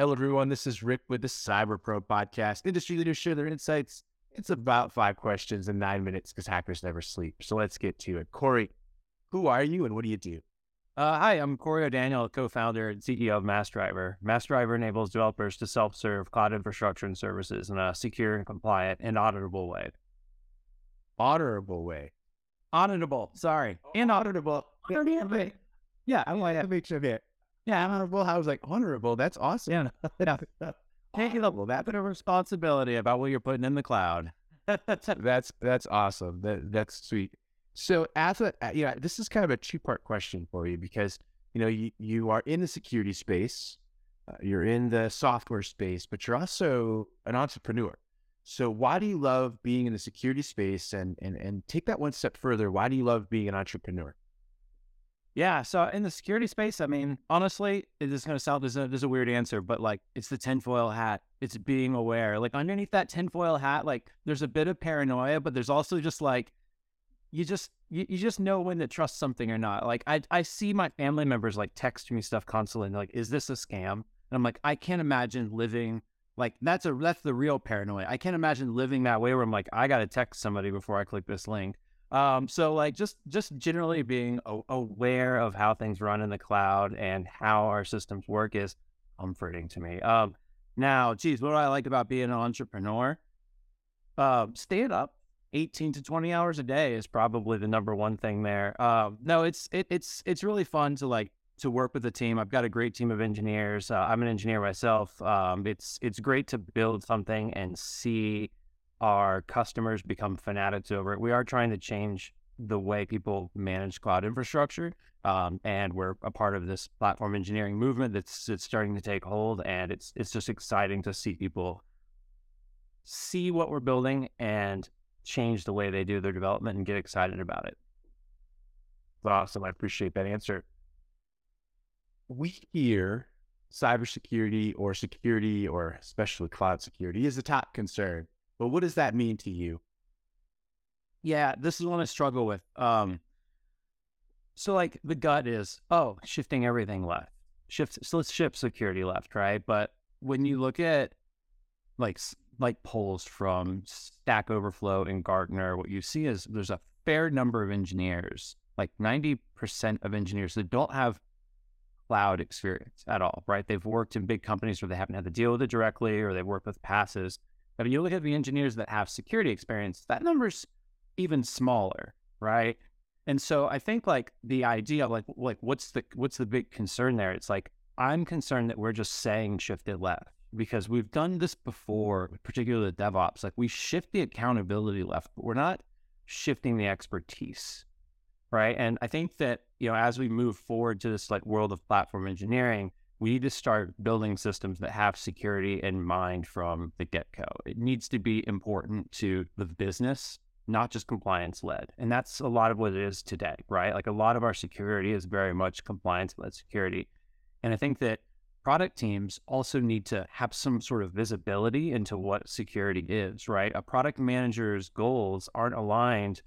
Hello, everyone. This is Rick with the Cyber Pro podcast. Industry leaders share their insights. It's about five questions in nine minutes because hackers never sleep. So let's get to it. Cory, who are you and what do you do? Uh, hi, I'm Cory O'Daniel, co-founder and CEO of Massdriver. Massdriver enables developers to self-serve cloud infrastructure and services in a secure and compliant and auditable way. Auditable way. Auditable, sorry. And auditable. Yeah, I want to like that makes it. Yeah, honorable. I was like, honorable. That's awesome. Yeah. Take a little that bit of responsibility about what you're putting in the cloud. that's that's awesome. That that's sweet. So, as a you know, this is kind of a two part question for you because you know you you are in the security space, uh, you're in the software space, but you're also an entrepreneur. So, why do you love being in the security space? And and and take that one step further. Why do you love being an entrepreneur? Yeah. So in the security space, I mean, honestly, it is going to sound, there's a, there's a weird answer, but like it's the tinfoil hat. It's being aware. Like underneath that tinfoil hat, like there's a bit of paranoia, but there's also just like, you just, you, you just know when to trust something or not. Like I, I see my family members like text me stuff constantly and like, is this a scam? And I'm like, I can't imagine living like that's a, that's the real paranoia. I can't imagine living that way where I'm like, I got to text somebody before I click this link. Um, so like just just generally being a- aware of how things run in the cloud and how our systems work is comforting to me. Um, now, geez, what do I like about being an entrepreneur? Uh, staying up 18 to 20 hours a day is probably the number one thing there. Um, no, it's it, it's it's really fun to like to work with a team. I've got a great team of engineers. Uh, I'm an engineer myself. Um, it's it's great to build something and see our customers become fanatics over it. We are trying to change the way people manage cloud infrastructure. Um, and we're a part of this platform engineering movement that's, that's starting to take hold. And it's, it's just exciting to see people see what we're building and change the way they do their development and get excited about it. Awesome. I appreciate that answer. We hear cybersecurity or security or especially cloud security is a top concern. But what does that mean to you? Yeah, this is one I struggle with. Um, so like the gut is, oh, shifting everything left. Shift so let's shift security left, right? But when you look at like like polls from Stack Overflow and Gartner, what you see is there's a fair number of engineers, like 90% of engineers that don't have cloud experience at all, right? They've worked in big companies where they haven't had to deal with it directly or they've worked with passes. When you look at the engineers that have security experience, that number's even smaller, right? And so I think like the idea like like what's the what's the big concern there? It's like I'm concerned that we're just saying shifted left because we've done this before, particularly DevOps. Like we shift the accountability left, but we're not shifting the expertise, right? And I think that you know as we move forward to this like world of platform engineering, we need to start building systems that have security in mind from the get go. It needs to be important to the business, not just compliance led. And that's a lot of what it is today, right? Like a lot of our security is very much compliance led security. And I think that product teams also need to have some sort of visibility into what security is, right? A product manager's goals aren't aligned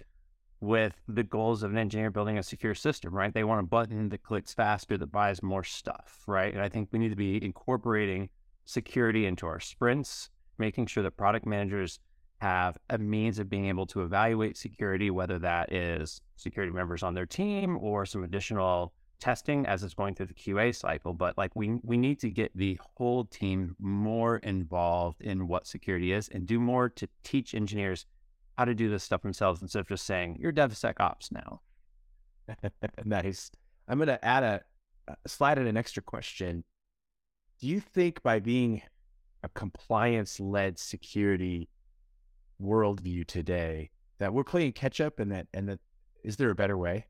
with the goals of an engineer building a secure system, right? They want a button that clicks faster, that buys more stuff, right? And I think we need to be incorporating security into our sprints, making sure that product managers have a means of being able to evaluate security, whether that is security members on their team or some additional testing as it's going through the QA cycle. But like we we need to get the whole team more involved in what security is and do more to teach engineers how to do this stuff themselves instead of just saying you're DevSecOps now. nice. I'm going to add a uh, slide in an extra question. Do you think by being a compliance led security worldview today that we're playing catch up and that and that is there a better way?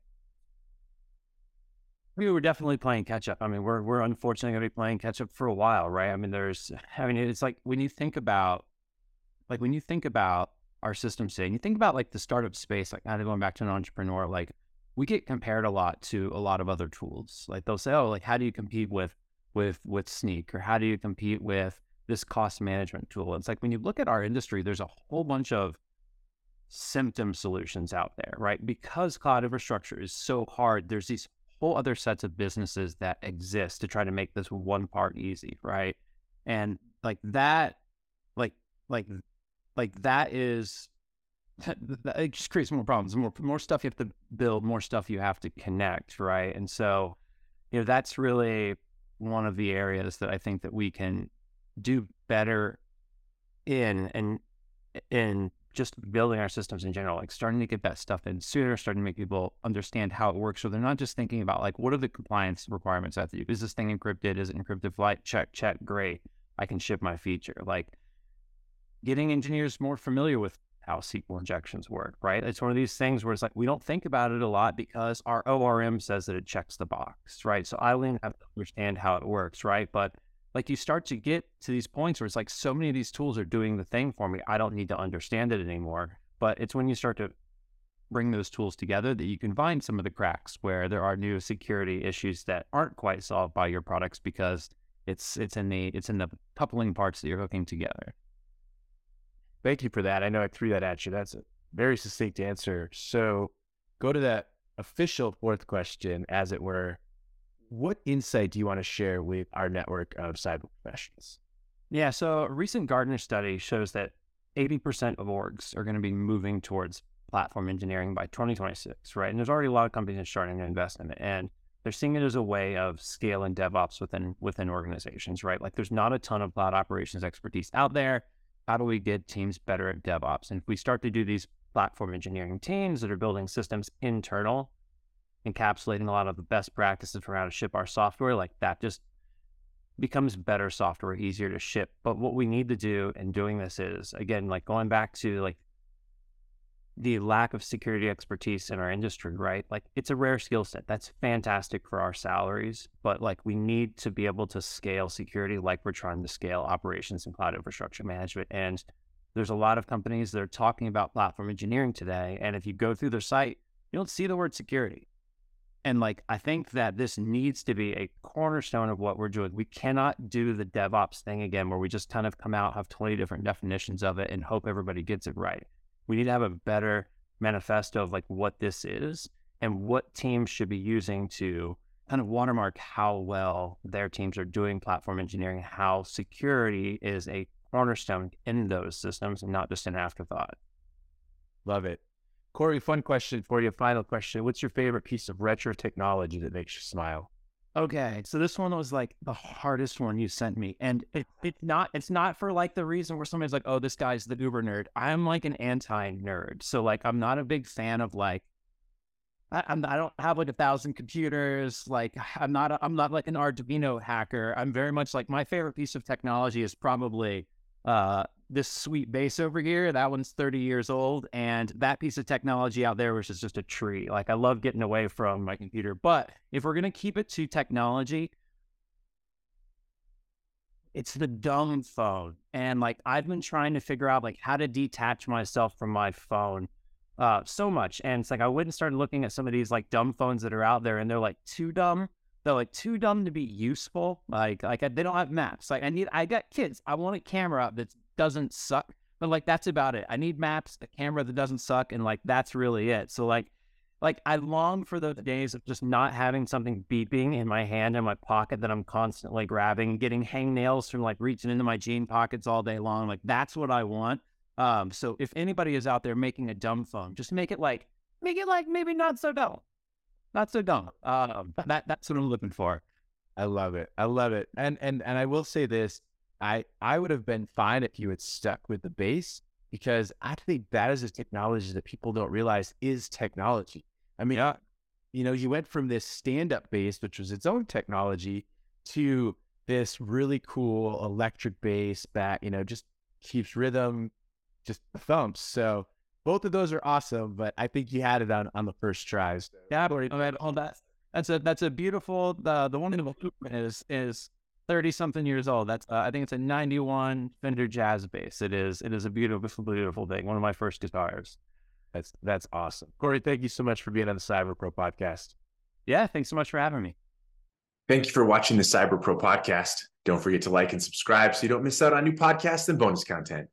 We were definitely playing catch up. I mean, we're we're unfortunately going to be playing catch up for a while, right? I mean, there's, I mean, it's like when you think about, like when you think about our system today. And you think about like the startup space, like kind of going back to an entrepreneur, like we get compared a lot to a lot of other tools. Like they'll say, oh, like how do you compete with with with Snyk or how do you compete with this cost management tool? It's like when you look at our industry, there's a whole bunch of symptom solutions out there, right? Because cloud infrastructure is so hard, there's these whole other sets of businesses that exist to try to make this one part easy, right? and like that, like like like that is it just creates more problems, more more stuff you have to build, more stuff you have to connect, right? And so, you know, that's really one of the areas that I think that we can do better in and in just building our systems in general, like starting to get that stuff in sooner, starting to make people understand how it works. So they're not just thinking about like, what are the compliance requirements I have to do? Is this thing encrypted? Is it encrypted flight? Check, check, great. I can ship my feature. Like getting engineers more familiar with how SQL injections work, right? It's one of these things where it's like we don't think about it a lot because our ORM says that it checks the box, right? So I don't have to understand how it works, right? But like you start to get to these points where it's like so many of these tools are doing the thing for me. I don't need to understand it anymore. But it's when you start to bring those tools together that you can find some of the cracks where there are new security issues that aren't quite solved by your products because it's it's in the it's in the coupling parts that you're hooking together. Thank you for that. I know I threw that at you. That's a very succinct answer. So go to that official fourth question, as it were what insight do you want to share with our network of cyber professionals? Yeah, so a recent Gartner study shows that 80% of orgs are going to be moving towards platform engineering by 2026, right? And there's already a lot of companies starting to invest in it. And they're seeing it as a way of scaling DevOps within within organizations, right? Like there's not a ton of cloud operations expertise out there. How do we get teams better at DevOps? And if we start to do these platform engineering teams that are building systems internal encapsulating a lot of the best practices for how to ship our software, like that just becomes better software, easier to ship. But what we need to do in doing this is, again, like going back to like the lack of security expertise in our industry, right? Like it's a rare skill set. That's fantastic for our salaries, but like we need to be able to scale security like we're trying to scale operations and cloud infrastructure management. And there's a lot of companies that are talking about platform engineering today. And if you go through their site, you don't see the word security. And like, I think that this needs to be a cornerstone of what we're doing. We cannot do the DevOps thing again, where we just kind of come out, have 20 different definitions of it, and hope everybody gets it right. We need to have a better manifesto of like what this is and what teams should be using to kind of watermark how well their teams are doing platform engineering, how security is a cornerstone in those systems and not just an afterthought. Love it. Cory, fun question for you. Final question. What's your favorite piece of retro technology that makes you smile? Okay, so this one was like the hardest one you sent me, and it, it's not it's not for like the reason where somebody's like, oh, this guy's the uber nerd. I'm like an anti nerd, so like I'm not a big fan of like I, I'm I don't have like a thousand computers. Like I'm not a, I'm not like an Arduino hacker. I'm very much like my favorite piece of technology is probably uh, this sweet bass over here, that one's 30 years old. And that piece of technology out there which is just a tree. Like I love getting away from my computer. But if we're going to keep it to technology, it's the dumb phone. And like I've been trying to figure out like how to detach myself from my phone uh, so much. And it's like I went and started looking at some of these like dumb phones that are out there and they're like too dumb. They're like too dumb to be useful. Like like they don't have maps. Like I need I got kids. I want a camera that doesn't suck. But like that's about it. I need maps, a camera that doesn't suck, and like that's really it. So like like I long for those days of just not having something beeping in my hand in my pocket that I'm constantly grabbing, getting hangnails from like reaching into my jean pockets all day long. Like that's what I want. Um, so if anybody is out there making a dumb phone, just make it like make it like maybe not so dumb not so dumb. Um, that that's what I'm looking for. I love it. I love it. And and and I will say this: I I would have been fine if you had stuck with the bass because I think that is a technology that people don't realize is technology. I mean, uh, you know, you went from this stand-up bass, which was its own technology, to this really cool electric bass that you know just keeps rhythm, just thumps. So both of those are awesome, but I think you had it on, on the first tries. Yeah, I mean, all that that's a that's a beautiful the the one in the is is thirty something years old. That's uh, I think it's a ninety one Fender Jazz bass. It is it is a beautiful beautiful thing. One of my first guitars. That's that's awesome, Cory. Thank you so much for being on the Cyber Pro podcast. Yeah, thanks so much for having me. Thank you for watching the Cyber Pro podcast. Don't forget to like and subscribe so you don't miss out on new podcasts and bonus content.